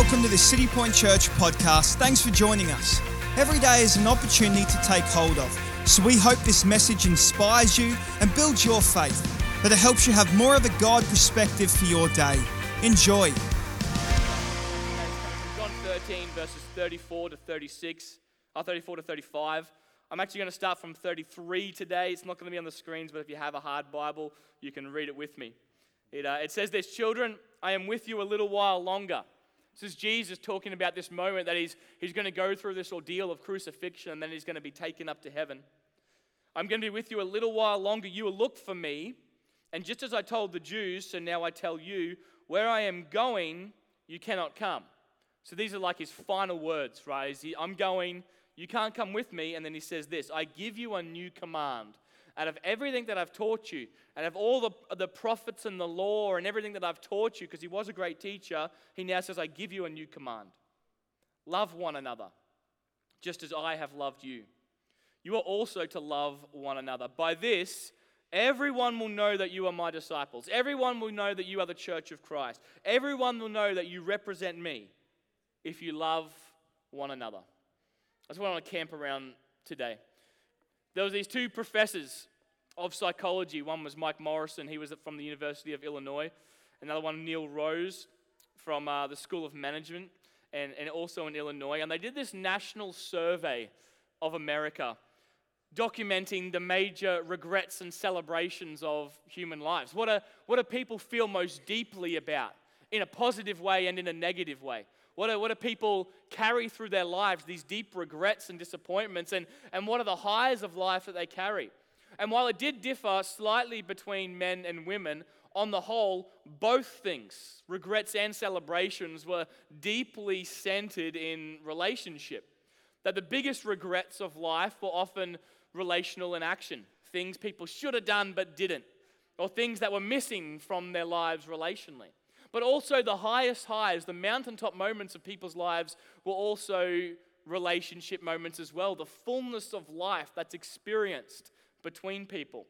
welcome to the City Point Church podcast. Thanks for joining us. Every day is an opportunity to take hold of, so we hope this message inspires you and builds your faith, that it helps you have more of a God perspective for your day. Enjoy. John 13, verses 34 to 36, or 34 to 35. I'm actually going to start from 33 today. It's not going to be on the screens, but if you have a hard Bible, you can read it with me. It, uh, it says this Children, I am with you a little while longer. This is Jesus talking about this moment that he's, he's going to go through this ordeal of crucifixion and then he's going to be taken up to heaven. I'm going to be with you a little while longer. You will look for me. And just as I told the Jews, so now I tell you, where I am going, you cannot come. So these are like his final words, right? He, I'm going, you can't come with me. And then he says this I give you a new command out of everything that I've taught you, out of all the, the prophets and the law and everything that I've taught you, because he was a great teacher, he now says, I give you a new command. Love one another, just as I have loved you. You are also to love one another. By this, everyone will know that you are my disciples. Everyone will know that you are the church of Christ. Everyone will know that you represent me if you love one another. That's what I want to camp around today. There was these two professors of psychology. One was Mike Morrison, he was from the University of Illinois. Another one, Neal Roese, from uh, the School of Management, and, and also in Illinois. And they did this national survey of America, documenting the major regrets and celebrations of human lives. What, are, what do people feel most deeply about in a positive way and in a negative way? What do, what do people carry through their lives, these deep regrets and disappointments? And, and what are the highs of life that they carry? And while it did differ slightly between men and women, on the whole, both things, regrets and celebrations, were deeply centered in relationship. That the biggest regrets of life were often relational in action, things people should have done but didn't, or things that were missing from their lives relationally. But also, the highest highs, the mountaintop moments of people's lives, were also relationship moments as well. The fullness of life that's experienced between people.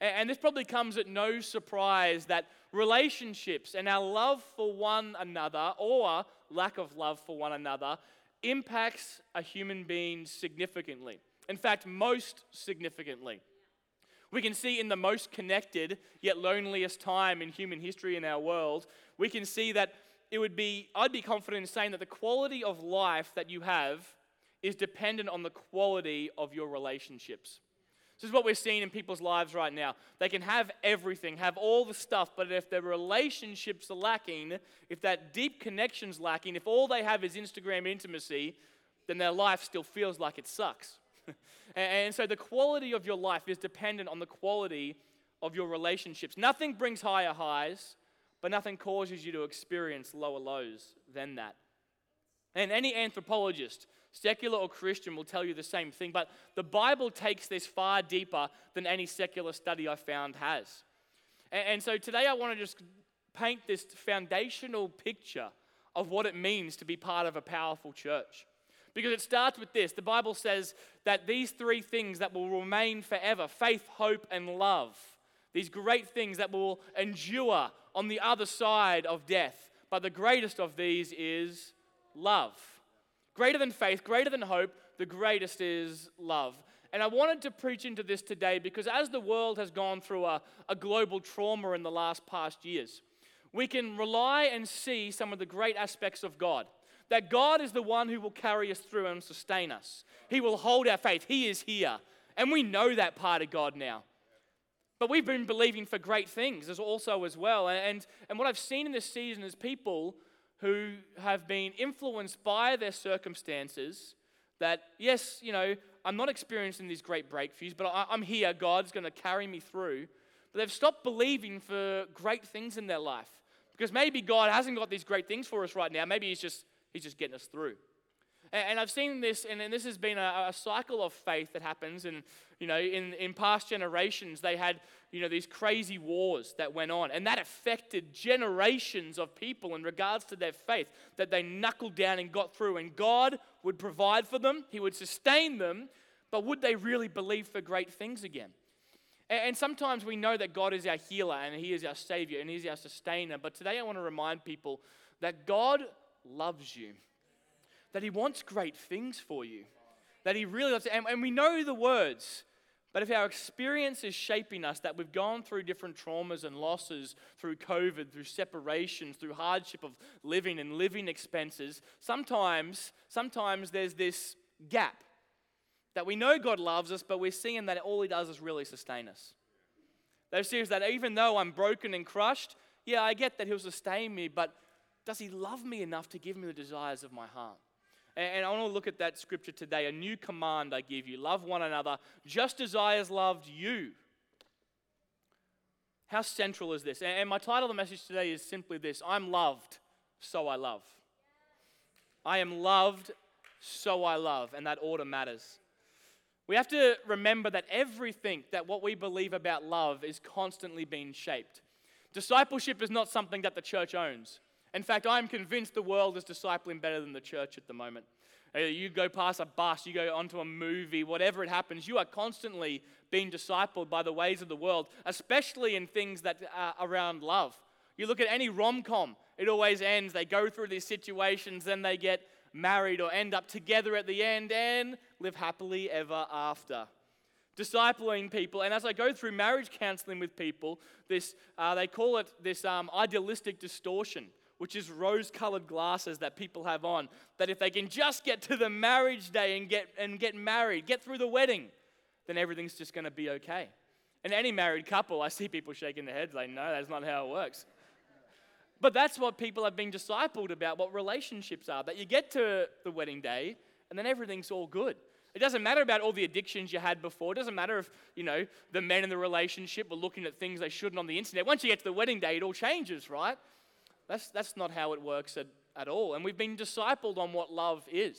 And this probably comes at no surprise that relationships and our love for one another, or lack of love for one another, impacts a human being significantly. In fact, most significantly. We can see in the most connected yet loneliest time in human history in our world, we can see that it would be, I'd be confident in saying that the quality of life that you have is dependent on the quality of your relationships. This is what we're seeing in people's lives right now. They can have everything, have all the stuff, but if their relationships are lacking, if that deep connection's lacking, if all they have is Instagram intimacy, then their life still feels like it sucks. and so the quality of your life is dependent on the quality of your relationships. Nothing brings higher highs, but nothing causes you to experience lower lows than that. And any anthropologist, secular or Christian, will tell you the same thing. But the Bible takes this far deeper than any secular study I found has. And, so today I want to just paint this foundational picture of what it means to be part of a powerful church. Because it starts with this the Bible says that these three things that will remain forever faith, hope, and love these great things that will endure on the other side of death. But the greatest of these is love. Greater than faith, greater than hope, the greatest is love. And I wanted to preach into this today because as the world has gone through a, a global trauma in the last past years, we can rely and see some of the great aspects of God that God is the one who will carry us through and sustain us. He will hold our faith. He is here. And we know that part of God now. But we've been believing for great things as also as well. And, and what I've seen in this season is people who have been influenced by their circumstances that, yes, you know, I'm not experiencing these great breakthroughs, but I, I'm here. God's going to carry me through. But they've stopped believing for great things in their life. Because maybe God hasn't got these great things for us right now. Maybe He's just He's just getting us through. And, I've seen this, and, this has been a, cycle of faith that happens. And, you know, in, in past generations, they had, you know, these crazy wars that went on. And that affected generations of people in regards to their faith that they knuckled down and got through. And God would provide for them, He would sustain them. But would they really believe for great things again? And sometimes we know that God is our healer and He is our Savior and He is our sustainer. But today I want to remind people that God loves you, that He wants great things for you, that He really loves you. And, and we know the words, but if our experience is shaping us, that we've gone through different traumas and losses through COVID, through separations, through hardship of living and living expenses, sometimes, sometimes there's this gap that we know God loves us, but we're seeing that all He does is really sustain us. Those series that even though I'm broken and crushed, yeah, I get that He'll sustain me, but does He love me enough to give me the desires of my heart? And I want to look at that scripture today. A new command I give you love one another just as I has loved you. How central is this? And my title of the message today is simply this I'm loved, so I love. I am loved, so I love. And that order matters. We have to remember that everything that what we believe about love is constantly being shaped. Discipleship is not something that the church owns. In fact, I'm convinced the world is discipling better than the church at the moment. Uh, you go past a bus, you go onto a movie, whatever it happens, you are constantly being discipled by the ways of the world, especially in things that are around love. You look at any rom com, it always ends. They go through these situations, then they get married or end up together at the end and live happily ever after discipling people. And as I go through marriage counseling with people, this, uh, they call it this um, idealistic distortion which is rose colored glasses that people have on, that if they can just get to the marriage day and get, and get married, get through the wedding, then everything's just going to be okay. And any married couple, I see people shaking their heads like, no, that's not how it works. But that's what people have been discipled about, what relationships are. That you get to the wedding day and then everything's all good. It doesn't matter about all the addictions you had before. It doesn't matter if, you know, the men in the relationship were looking at things they shouldn't on the internet. Once you get to the wedding day, it all changes, right? That's, that's not how it works at, at all. And we've been discipled on what love is.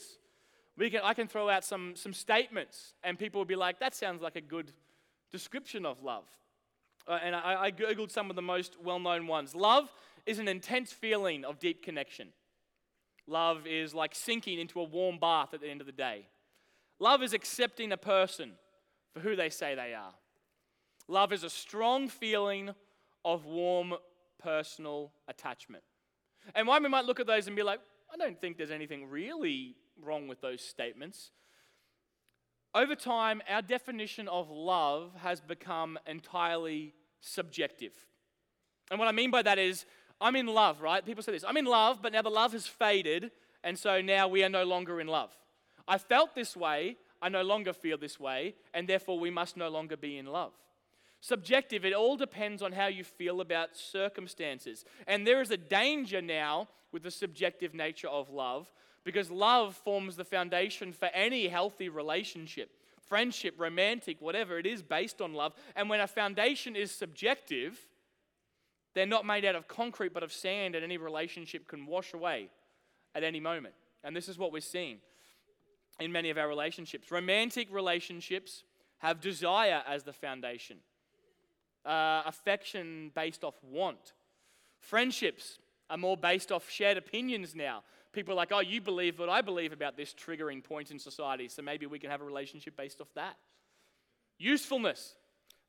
We can, I can throw out some, some statements, and people will be like, that sounds like a good description of love. Uh, and I, I Googled some of the most well known ones. Love is an intense feeling of deep connection. Love is like sinking into a warm bath at the end of the day. Love is accepting a person for who they say they are. Love is a strong feeling of warm personal attachment. And why we might look at those and be like, I don't think there's anything really wrong with those statements. Over time, our definition of love has become entirely subjective. And what I mean by that is, I'm in love, right? People say this I'm in love, but now the love has faded, and so now we are no longer in love. I felt this way, I no longer feel this way, and therefore we must no longer be in love subjective. It all depends on how you feel about circumstances. And there is a danger now with the subjective nature of love because love forms the foundation for any healthy relationship. Friendship, romantic, whatever it is based on love. And when a foundation is subjective, they're not made out of concrete but of sand, and any relationship can wash away at any moment. And this is what we're seeing in many of our relationships. Romantic relationships have desire as the foundation uh, affection based off want. Friendships are more based off shared opinions now. People are like, oh, you believe what I believe about this triggering point in society, so maybe we can have a relationship based off that. Usefulness.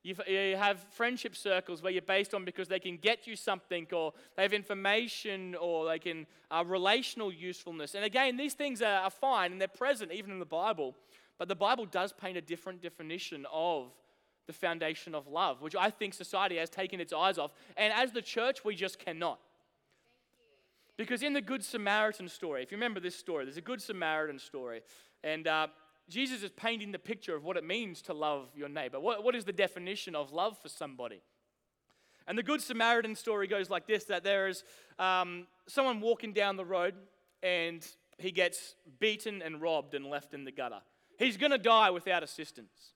You have friendship circles where you're based on because they can get you something, or they have information, or they can uh, relational usefulness. And again, these things are, are fine and they're present even in the Bible, but the Bible does paint a different definition of the foundation of love, which I think society has taken its eyes off. And as the church, we just cannot. Because in the Good Samaritan story, if you remember this story, there's a Good Samaritan story. And uh, Jesus is painting the picture of what it means to love your neighbor. What, what is the definition of love for somebody? And the Good Samaritan story goes like this that there is um, someone walking down the road and he gets beaten and robbed and left in the gutter. He's going to die without assistance.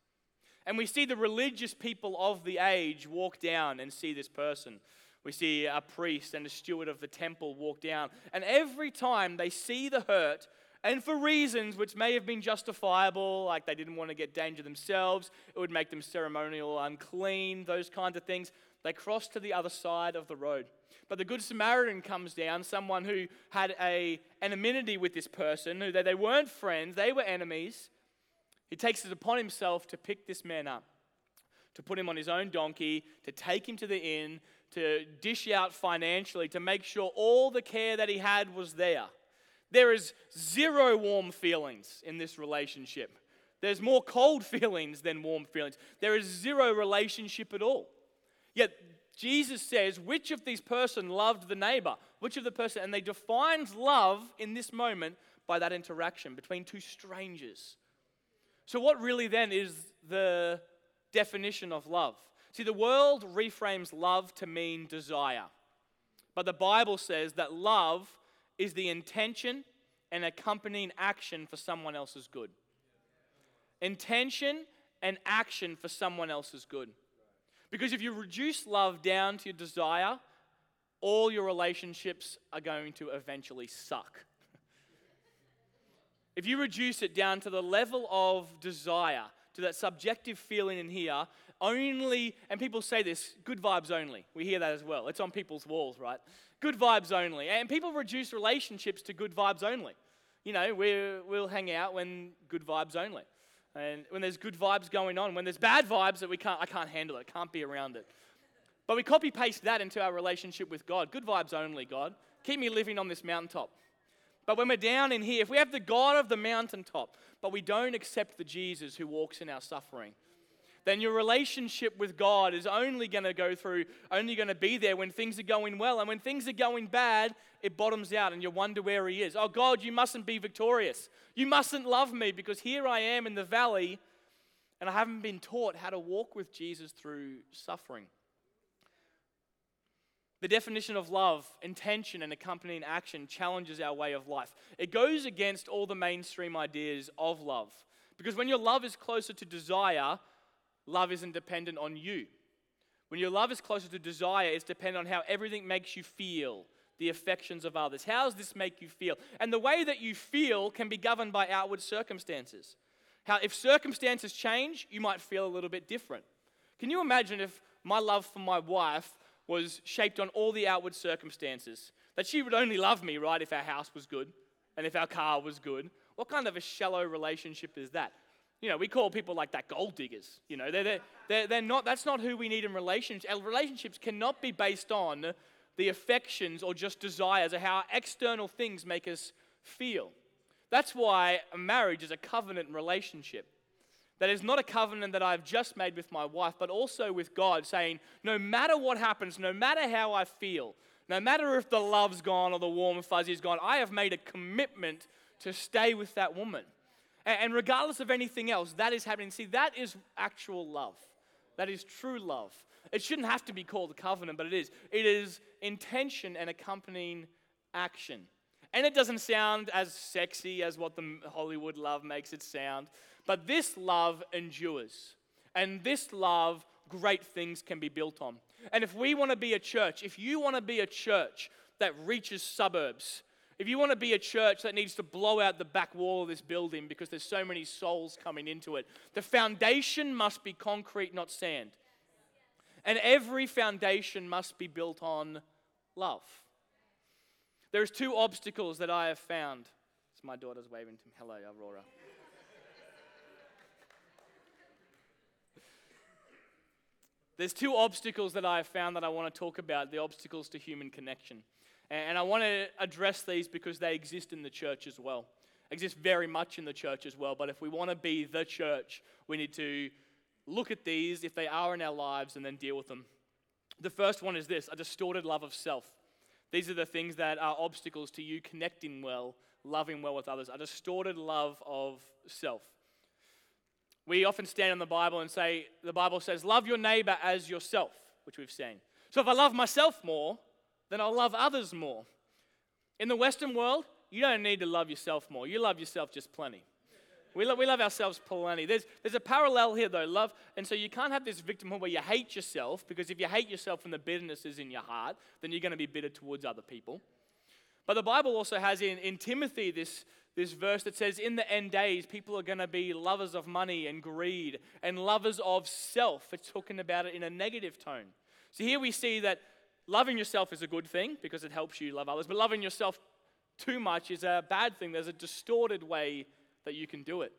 And we see the religious people of the age walk down and see this person. We see a priest and a steward of the temple walk down. And every time they see the hurt, and for reasons which may have been justifiable, like they didn't want to get danger themselves, it would make them ceremonial unclean, those kinds of things, they cross to the other side of the road. But the Good Samaritan comes down, someone who had a anonymity with this person, who they, they weren't friends, they were enemies, he takes it upon himself to pick this man up, to put him on his own donkey, to take him to the inn, to dish out financially, to make sure all the care that he had was there. There is zero warm feelings in this relationship. There's more cold feelings than warm feelings. There is zero relationship at all. Yet Jesus says, which of these person loved the neighbor? Which of the person? And they defines love in this moment by that interaction between two strangers. So, what really then is the definition of love? See, the world reframes love to mean desire. But the Bible says that love is the intention and accompanying action for someone else's good. Intention and action for someone else's good. Because if you reduce love down to your desire, all your relationships are going to eventually suck. If you reduce it down to the level of desire, to that subjective feeling in here, only, and people say this, good vibes only. We hear that as well. It's on people's walls, right? Good vibes only. And people reduce relationships to good vibes only. You know, we we'll hang out when good vibes only. And when there's good vibes going on, when there's bad vibes that we can't, I can't handle it, can't be around it. But we copy paste that into our relationship with God. Good vibes only, God. Keep me living on this mountaintop. But when we're down in here, if we have the God of the mountaintop, but we don't accept the Jesus who walks in our suffering, then your relationship with God is only going to go through, only going to be there when things are going well. And when things are going bad, it bottoms out and you wonder where He is. Oh, God, you mustn't be victorious. You mustn't love me because here I am in the valley and I haven't been taught how to walk with Jesus through suffering. The definition of love, intention, and accompanying action challenges our way of life. It goes against all the mainstream ideas of love. Because when your love is closer to desire, love isn't dependent on you. When your love is closer to desire, it's dependent on how everything makes you feel, the affections of others. How does this make you feel? And the way that you feel can be governed by outward circumstances. How, if circumstances change, you might feel a little bit different. Can you imagine if my love for my wife was shaped on all the outward circumstances? That she would only love me, right, if our house was good and if our car was good? What kind of a shallow relationship is that? You know, we call people like that gold diggers. You know, they're, they're, they're not, that's not who we need in relationships. Our relationships cannot be based on the affections or just desires or how external things make us feel. That's why a marriage is a covenant relationship. That is not a covenant that I've just made with my wife, but also with God, saying, no matter what happens, no matter how I feel, no matter if the love's gone or the warm fuzzy's gone, I have made a commitment to stay with that woman. And regardless of anything else, that is happening. See, that is actual love. That is true love. It shouldn't have to be called a covenant, but it is. It is intention and accompanying action. And it doesn't sound as sexy as what the Hollywood love makes it sound, but this love endures. And this love, great things can be built on. And if we want to be a church, if you want to be a church that reaches suburbs, if you want to be a church that needs to blow out the back wall of this building because there's so many souls coming into it, the foundation must be concrete, not sand. And every foundation must be built on love. There's two obstacles that I have found. It's my daughter's waving to me. Hello, Aurora. There's two obstacles that I have found that I want to talk about the obstacles to human connection. And I want to address these because they exist in the church as well. Exist very much in the church as well. But if we want to be the church, we need to look at these if they are in our lives and then deal with them. The first one is this a distorted love of self. These are the things that are obstacles to you connecting well, loving well with others. A distorted love of self. We often stand on the Bible and say, the Bible says, love your neighbor as yourself, which we've seen. So if I love myself more, then I'll love others more. In the Western world, you don't need to love yourself more. You love yourself just plenty. We love, we love ourselves plenty. There's, there's a parallel here, though, love. And so you can't have this victimhood where you hate yourself, because if you hate yourself and the bitterness is in your heart, then you're going to be bitter towards other people. But the Bible also has in, in Timothy this, this verse that says, In the end days, people are going to be lovers of money and greed and lovers of self. It's talking about it in a negative tone. So here we see that loving yourself is a good thing because it helps you love others, but loving yourself too much is a bad thing. There's a distorted way that you can do it.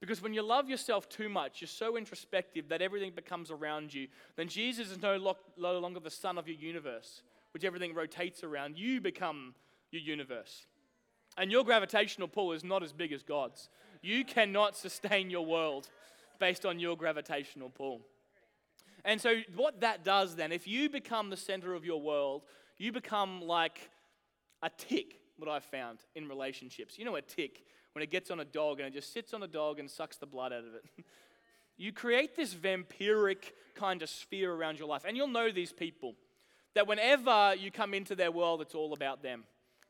Because when you love yourself too much, you're so introspective that everything becomes around you, then Jesus is no, lo- no longer the sun of your universe, which everything rotates around. You become your universe. And your gravitational pull is not as big as God's. You cannot sustain your world based on your gravitational pull. And so, what that does then, if you become the center of your world, you become like a tick, what I've found in relationships. You know, a tick, when it gets on a dog and it just sits on a dog and sucks the blood out of it. you create this vampiric kind of sphere around your life. And you'll know these people that whenever you come into their world, it's all about them.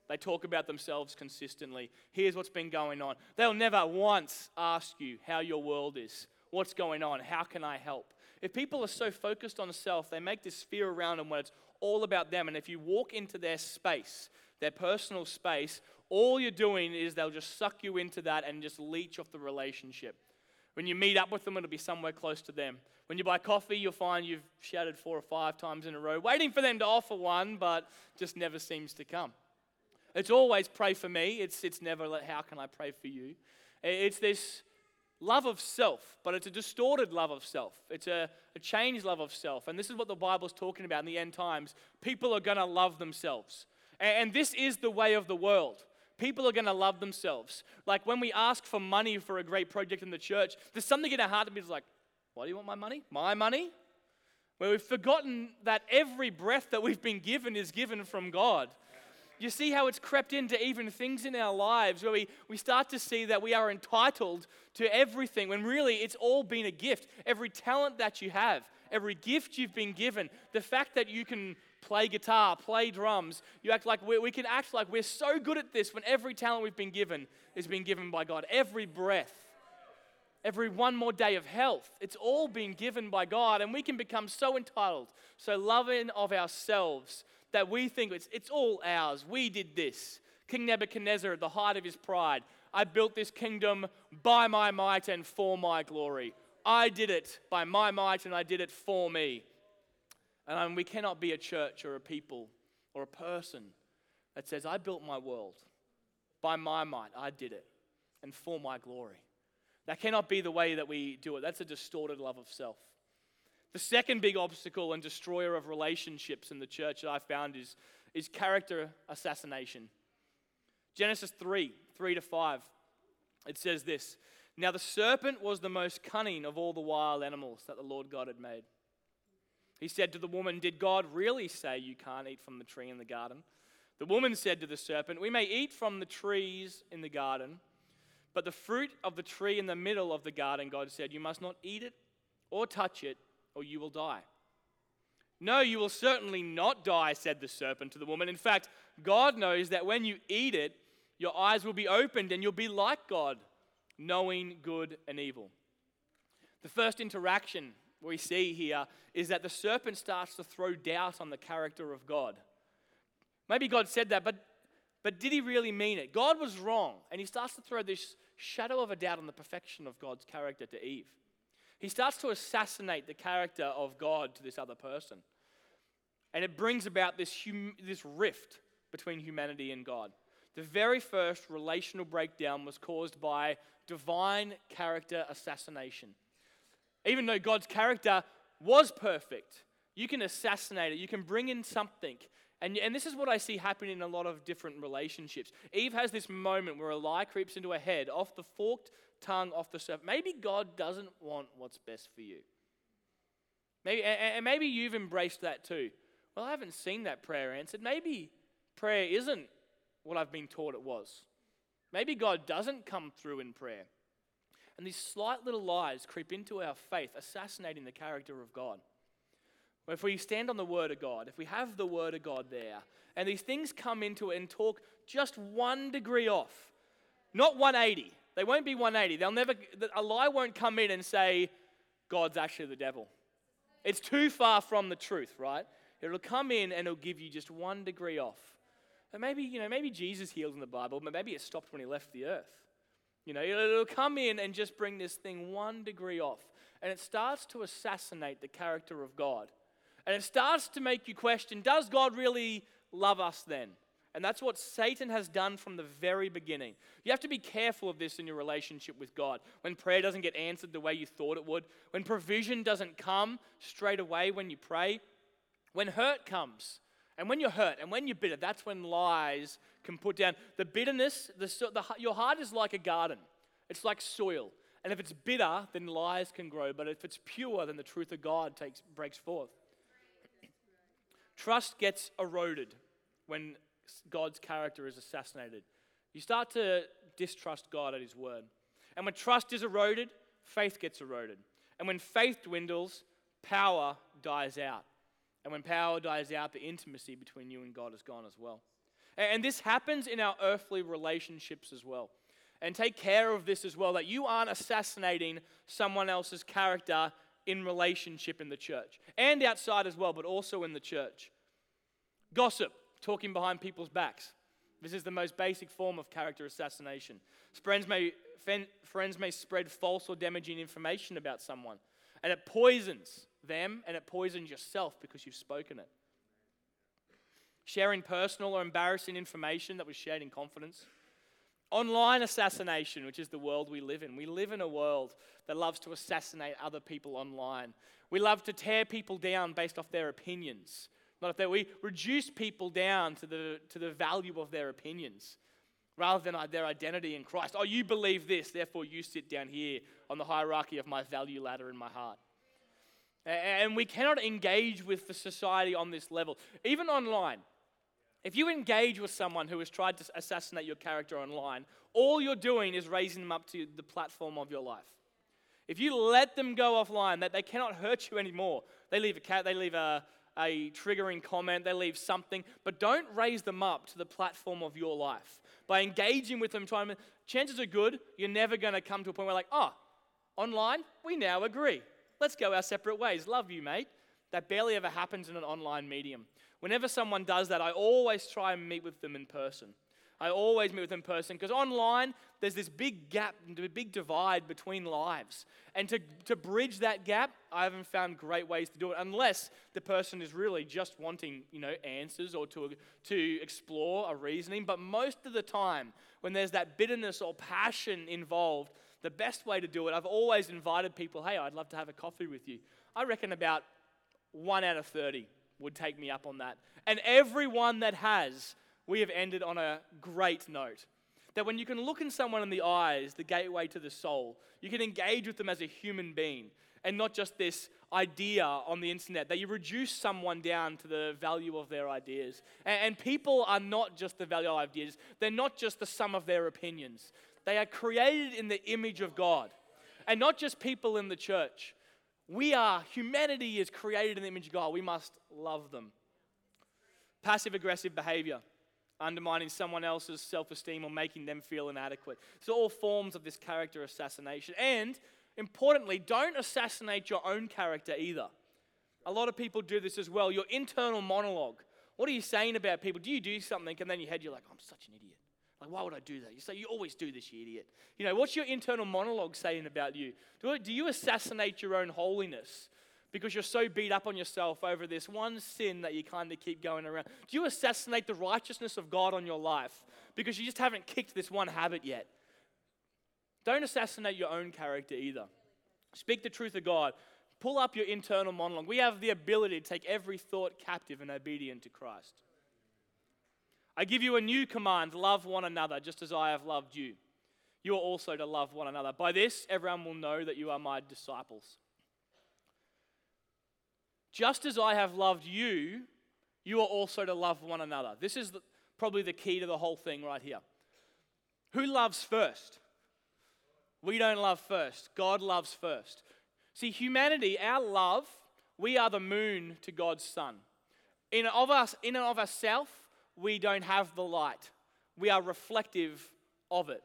They talk about themselves consistently. Here's what's been going on. They'll never once ask you how your world is, what's going on, how can I help. If people are so focused on self, they make this sphere around them where it's all about them. And if you walk into their space, their personal space, all you're doing is they'll just suck you into that and just leech off the relationship. When you meet up with them, it'll be somewhere close to them. When you buy coffee, you'll find you've shouted four or five times in a row, waiting for them to offer one, but just never seems to come. It's always pray for me. It's, it's never how can I pray for you. It's this love of self, but it's a distorted love of self. It's a, a changed love of self. And this is what the Bible's talking about in the end times. People are going to love themselves. And, and this is the way of the world. People are going to love themselves. Like when we ask for money for a great project in the church, there's something in our heart that like, why do you want my money? My money? Where we've forgotten that every breath that we've been given is given from God. You see how it's crept into even things in our lives where we, we start to see that we are entitled to everything when really it's all been a gift. Every talent that you have, every gift you've been given, the fact that you can play guitar, play drums, you act like we, can act like we're so good at this when every talent we've been given is being given by God. Every breath, every one more day of health, it's all been given by God, and we can become so entitled, so loving of ourselves that we think it's, it's all ours. We did this. King Nebuchadnezzar, at the height of his pride, I built this kingdom by my might and for my glory. I did it by my might and I did it for me. And um, we cannot be a church or a people or a person that says, I built my world by my might, I did it, and for my glory. That cannot be the way that we do it. That's a distorted love of self. The second big obstacle and destroyer of relationships in the church that I found is, is character assassination. Genesis 3 3 to 5. It says this Now the serpent was the most cunning of all the wild animals that the Lord God had made. He said to the woman, Did God really say you can't eat from the tree in the garden? The woman said to the serpent, We may eat from the trees in the garden, but the fruit of the tree in the middle of the garden, God said, You must not eat it or touch it, or you will die. No, you will certainly not die, said the serpent to the woman. In fact, God knows that when you eat it, your eyes will be opened and you'll be like God, knowing good and evil. The first interaction we see here is that the serpent starts to throw doubt on the character of God. Maybe God said that, but, but did he really mean it? God was wrong, and he starts to throw this shadow of a doubt on the perfection of God's character to Eve. He starts to assassinate the character of God to this other person. And it brings about this, hum- this rift between humanity and God. The very first relational breakdown was caused by divine character assassination. Even though God's character was perfect, you can assassinate it, you can bring in something. And, and this is what I see happening in a lot of different relationships. Eve has this moment where a lie creeps into her head off the forked tongue off the serpent. Maybe God doesn't want what's best for you. Maybe, and maybe you've embraced that too. Well, I haven't seen that prayer answered. Maybe prayer isn't what I've been taught it was. Maybe God doesn't come through in prayer. And these slight little lies creep into our faith, assassinating the character of God. But if we stand on the Word of God, if we have the Word of God there, and these things come into it and talk just one degree off, not 180, they won't be 180. They'll never, a lie won't come in and say, God's actually the devil. It's too far from the truth, right? It'll come in and it'll give you just one degree off. And maybe, you know, maybe Jesus healed in the Bible, but maybe it stopped when he left the earth. You know, it'll come in and just bring this thing one degree off. And it starts to assassinate the character of God. And it starts to make you question does God really love us then? And that's what Satan has done from the very beginning. You have to be careful of this in your relationship with God. When prayer doesn't get answered the way you thought it would, when provision doesn't come straight away when you pray, when hurt comes And when you're hurt and when you're bitter, that's when lies can put down. The bitterness, the, the, your heart is like a garden, it's like soil. And if it's bitter, then lies can grow. But if it's pure, then the truth of God takes, breaks forth. Trust gets eroded when God's character is assassinated. You start to distrust God at His word. And when trust is eroded, faith gets eroded. And when faith dwindles, power dies out. And when power dies out, the intimacy between you and God is gone as well. And this happens in our earthly relationships as well. And take care of this as well that you aren't assassinating someone else's character in relationship in the church and outside as well, but also in the church. Gossip, talking behind people's backs. This is the most basic form of character assassination. Friends may, friends may spread false or damaging information about someone, and it poisons them and it poisons yourself because you've spoken it. Sharing personal or embarrassing information that was shared in confidence. Online assassination, which is the world we live in. We live in a world that loves to assassinate other people online. We love to tear people down based off their opinions. Not if we reduce people down to the, to the value of their opinions rather than uh, their identity in Christ. Oh, you believe this, therefore you sit down here on the hierarchy of my value ladder in my heart. And we cannot engage with the society on this level, even online. If you engage with someone who has tried to assassinate your character online, all you're doing is raising them up to the platform of your life. If you let them go offline, that they cannot hurt you anymore. They leave a cat, they leave a, a triggering comment, they leave something, but don't raise them up to the platform of your life. By engaging with them, trying chances are good you're never going to come to a point where like, oh, online, we now agree. Let's go our separate ways. Love you, mate. That barely ever happens in an online medium. Whenever someone does that, I always try and meet with them in person. I always meet with them in person because online, there's this big gap, a big divide between lives. And to, to bridge that gap, I haven't found great ways to do it unless the person is really just wanting, you know, answers or to, to explore a reasoning. But most of the time, when there's that bitterness or passion involved, the best way to do it, I've always invited people, hey, I'd love to have a coffee with you. I reckon about one out of 30 would take me up on that. And everyone that has, we have ended on a great note. That when you can look in someone in the eyes, the gateway to the soul, you can engage with them as a human being and not just this idea on the internet, that you reduce someone down to the value of their ideas. And, and people are not just the value of ideas, they're not just the sum of their opinions. They are created in the image of God. And not just people in the church. We are, humanity is created in the image of God. We must love them. Passive aggressive behavior, undermining someone else's self esteem or making them feel inadequate. So, all forms of this character assassination. And importantly, don't assassinate your own character either. A lot of people do this as well. Your internal monologue. What are you saying about people? Do you do something and then your head you're like, I'm such an idiot? Like, why would I do that? You say, you always do this, you idiot. You know, what's your internal monologue saying about you? Do, do you assassinate your own holiness because you're so beat up on yourself over this one sin that you kind of keep going around? Do you assassinate the righteousness of God on your life because you just haven't kicked this one habit yet? Don't assassinate your own character either. Speak the truth of God. Pull up your internal monologue. We have the ability to take every thought captive and obedient to Christ. I give you a new command love one another just as I have loved you. You are also to love one another. By this, everyone will know that you are my disciples. Just as I have loved you, you are also to love one another. This is the, probably the key to the whole thing right here. Who loves first? We don't love first. God loves first. See, humanity, our love, we are the moon to God's sun. In of us, in and of ourselves, we don't have the light. We are reflective of it.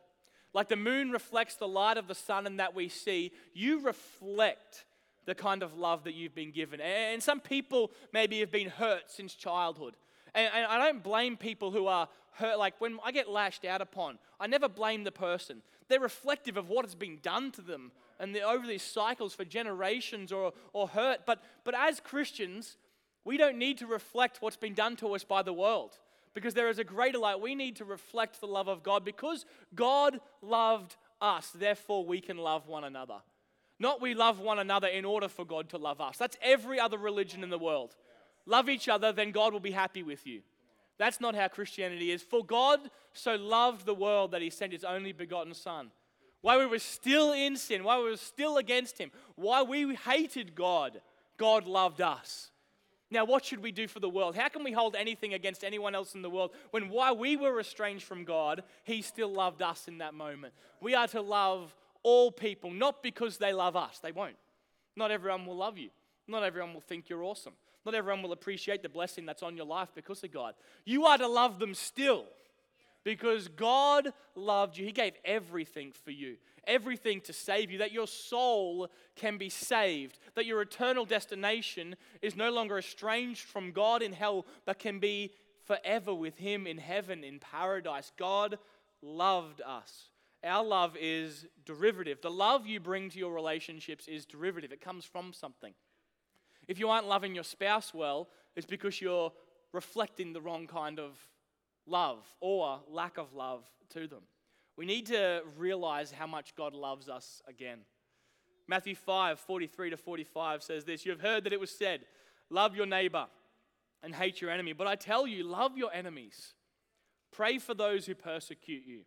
Like the moon reflects the light of the sun and that we see, you reflect the kind of love that you've been given. And some people maybe have been hurt since childhood. And, I don't blame people who are hurt. Like when I get lashed out upon, I never blame the person. They're reflective of what has been done to them and over these cycles for generations or, or hurt. But, but as Christians, we don't need to reflect what's been done to us by the world because there is a greater light. We need to reflect the love of God because God loved us, therefore we can love one another. Not we love one another in order for God to love us. That's every other religion in the world. love each other, then God will be happy with you. That's not how Christianity is. For God so loved the world that he sent his only begotten Son. While we were still in sin, while we were still against him, while we hated God, God loved us. Now, what should we do for the world? How can we hold anything against anyone else in the world when while we were estranged from God, He still loved us in that moment? We are to love all people, not because they love us. They won't. Not everyone will love you. Not everyone will think you're awesome. Not everyone will appreciate the blessing that's on your life because of God. You are to love them still because God loved you. He gave everything for you, everything to save you, that your soul can be saved, that your eternal destination is no longer estranged from God in hell, but can be forever with Him in heaven, in paradise. God loved us. Our love is derivative. The love you bring to your relationships is derivative, it comes from something. If you aren't loving your spouse well, it's because you're reflecting the wrong kind of love or lack of love to them. We need to realize how much God loves us again. Matthew 5 43 to 45 says this You have heard that it was said, Love your neighbor and hate your enemy. But I tell you, love your enemies. Pray for those who persecute you,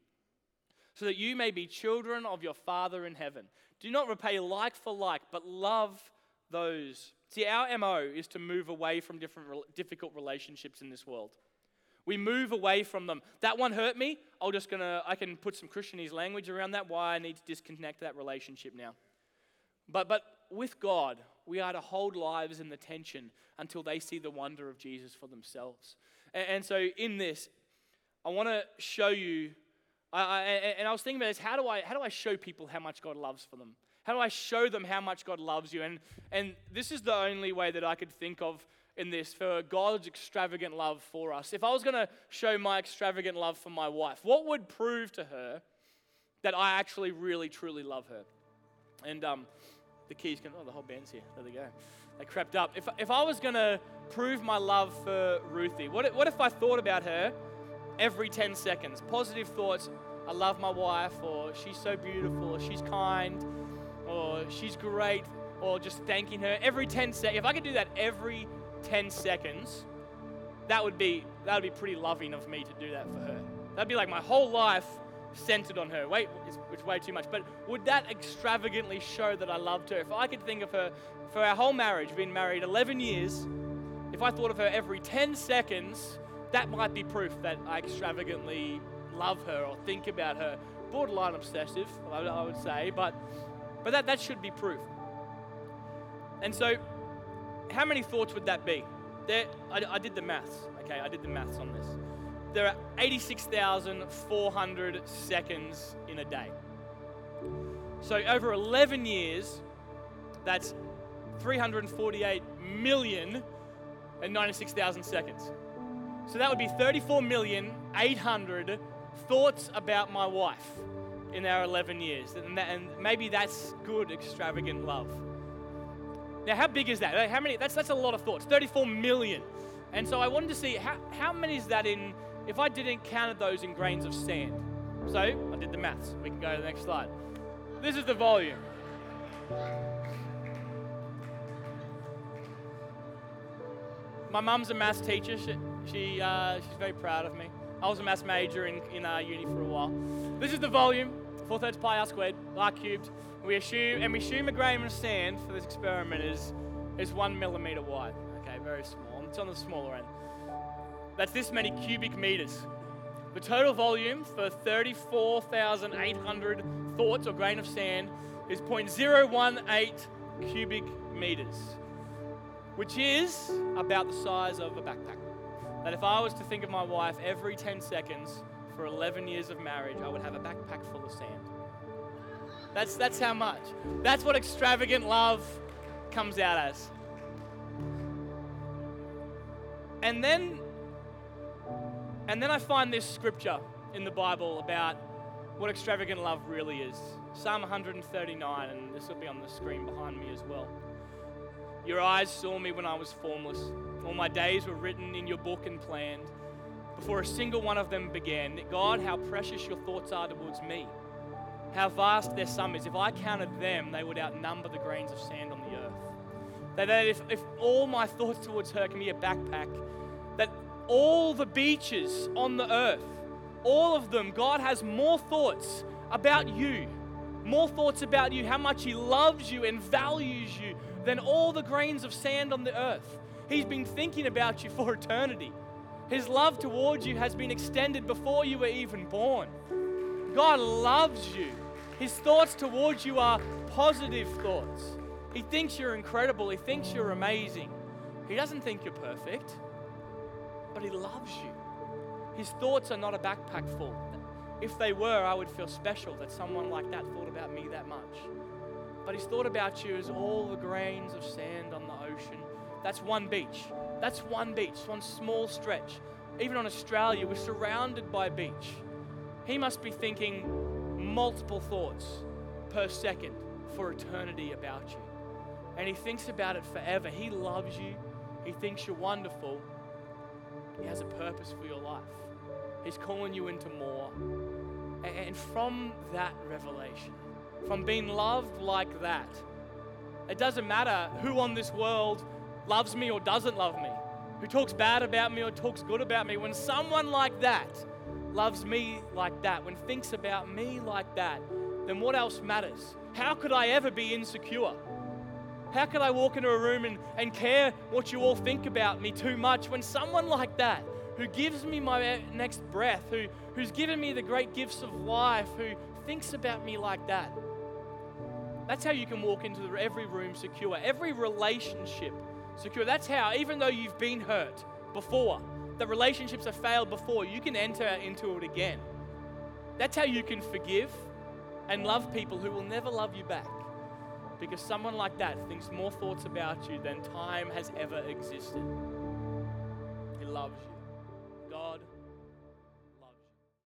so that you may be children of your Father in heaven. Do not repay like for like, but love those. See, our MO is to move away from different difficult relationships in this world. We move away from them. That one hurt me. I'm just gonna, I can put some Christianese language around that, why I need to disconnect that relationship now. But, but with God, we are to hold lives in the tension until they see the wonder of Jesus for themselves. And, and so in this, I want to show you, I, I, and I was thinking about this, how do, I, how do I show people how much God loves for them? How do I show them how much God loves you? And, and this is the only way that I could think of in this for God's extravagant love for us. If I was going to show my extravagant love for my wife, what would prove to her that I actually really truly love her? And um, the keys can, oh, the whole band's here. There they go. They crept up. If, if I was going to prove my love for Ruthie, what if, what if I thought about her every 10 seconds? Positive thoughts, I love my wife, or she's so beautiful, or she's kind, or she's great, or just thanking her every 10 seconds. If I could do that every 10 seconds, that would be that would be pretty loving of me to do that for her. That'd be like my whole life centered on her. Wait, it's, way too much. But would that extravagantly show that I loved her? If I could think of her for our whole marriage, been married 11 years, if I thought of her every 10 seconds, that might be proof that I extravagantly love her or think about her. Borderline obsessive, I, I would say, but but that, that should be proof. And so how many thoughts would that be? There, I, I did the maths, okay? I did the maths on this. There are 86,400 seconds in a day. So over 11 years, that's 348 million and 96,000 seconds. So that would be 34 million 800 thoughts about my wife in our 11 years. And, that, and maybe that's good, extravagant love. Now, how big is that? How many? That's, that's a lot of thoughts. 34 million. And so I wanted to see how, how many is that in, if I didn't count those in grains of sand. So I did the maths. We can go to the next slide. This is the volume. My mum's a maths teacher. She, she uh, she's very proud of me. I was a maths major in, in uh, uni for a while. This is the volume. 4 thirds pi r squared, r cubed. We assume, and we assume a grain of sand for this experiment is, is one millimeter wide. Okay, very small. It's on the smaller end. That's this many cubic meters. The total volume for 34,800 thoughts or grain of sand is 0.018 cubic meters, which is about the size of a backpack. That if I was to think of my wife every 10 seconds for 11 years of marriage, I would have a backpack full of sand. That's, that's how much. That's what extravagant love comes out as. And then, and then I find this scripture in the Bible about what extravagant love really is. Psalm 139, and this will be on the screen behind me as well. Your eyes saw me when I was formless. All my days were written in your book and planned before a single one of them began. God, how precious your thoughts are towards me how vast their sum is. If I counted them, they would outnumber the grains of sand on the earth. That, that if, if all my thoughts towards her can be a backpack, that all the beaches on the earth, all of them, God has more thoughts about you, more thoughts about you, how much He loves you and values you than all the grains of sand on the earth. He's been thinking about you for eternity. His love towards you has been extended before you were even born. God loves you. His thoughts towards you are positive thoughts. He thinks you're incredible. He thinks you're amazing. He doesn't think you're perfect, but He loves you. His thoughts are not a backpack full. If they were, I would feel special that someone like that thought about me that much. But He's thought about you as all the grains of sand on the ocean. That's one beach. That's one beach, one small stretch. Even on Australia, we're surrounded by beach. He must be thinking multiple thoughts per second for eternity about you. And he thinks about it forever. He loves you. He thinks you're wonderful. He has a purpose for your life. He's calling you into more. And from that revelation, from being loved like that, it doesn't matter who on this world loves me or doesn't love me, who talks bad about me or talks good about me. When someone like that loves me like that, when thinks about me like that, then what else matters? How could I ever be insecure? How could I walk into a room and, and care what you all think about me too much when someone like that, who gives me my next breath, who, who's given me the great gifts of life, who thinks about me like that, that's how you can walk into every room secure, every relationship secure. That's how, even though you've been hurt before, the relationships have failed before, you can enter into it again. That's how you can forgive and love people who will never love you back. Because someone like that thinks more thoughts about you than time has ever existed. He loves you.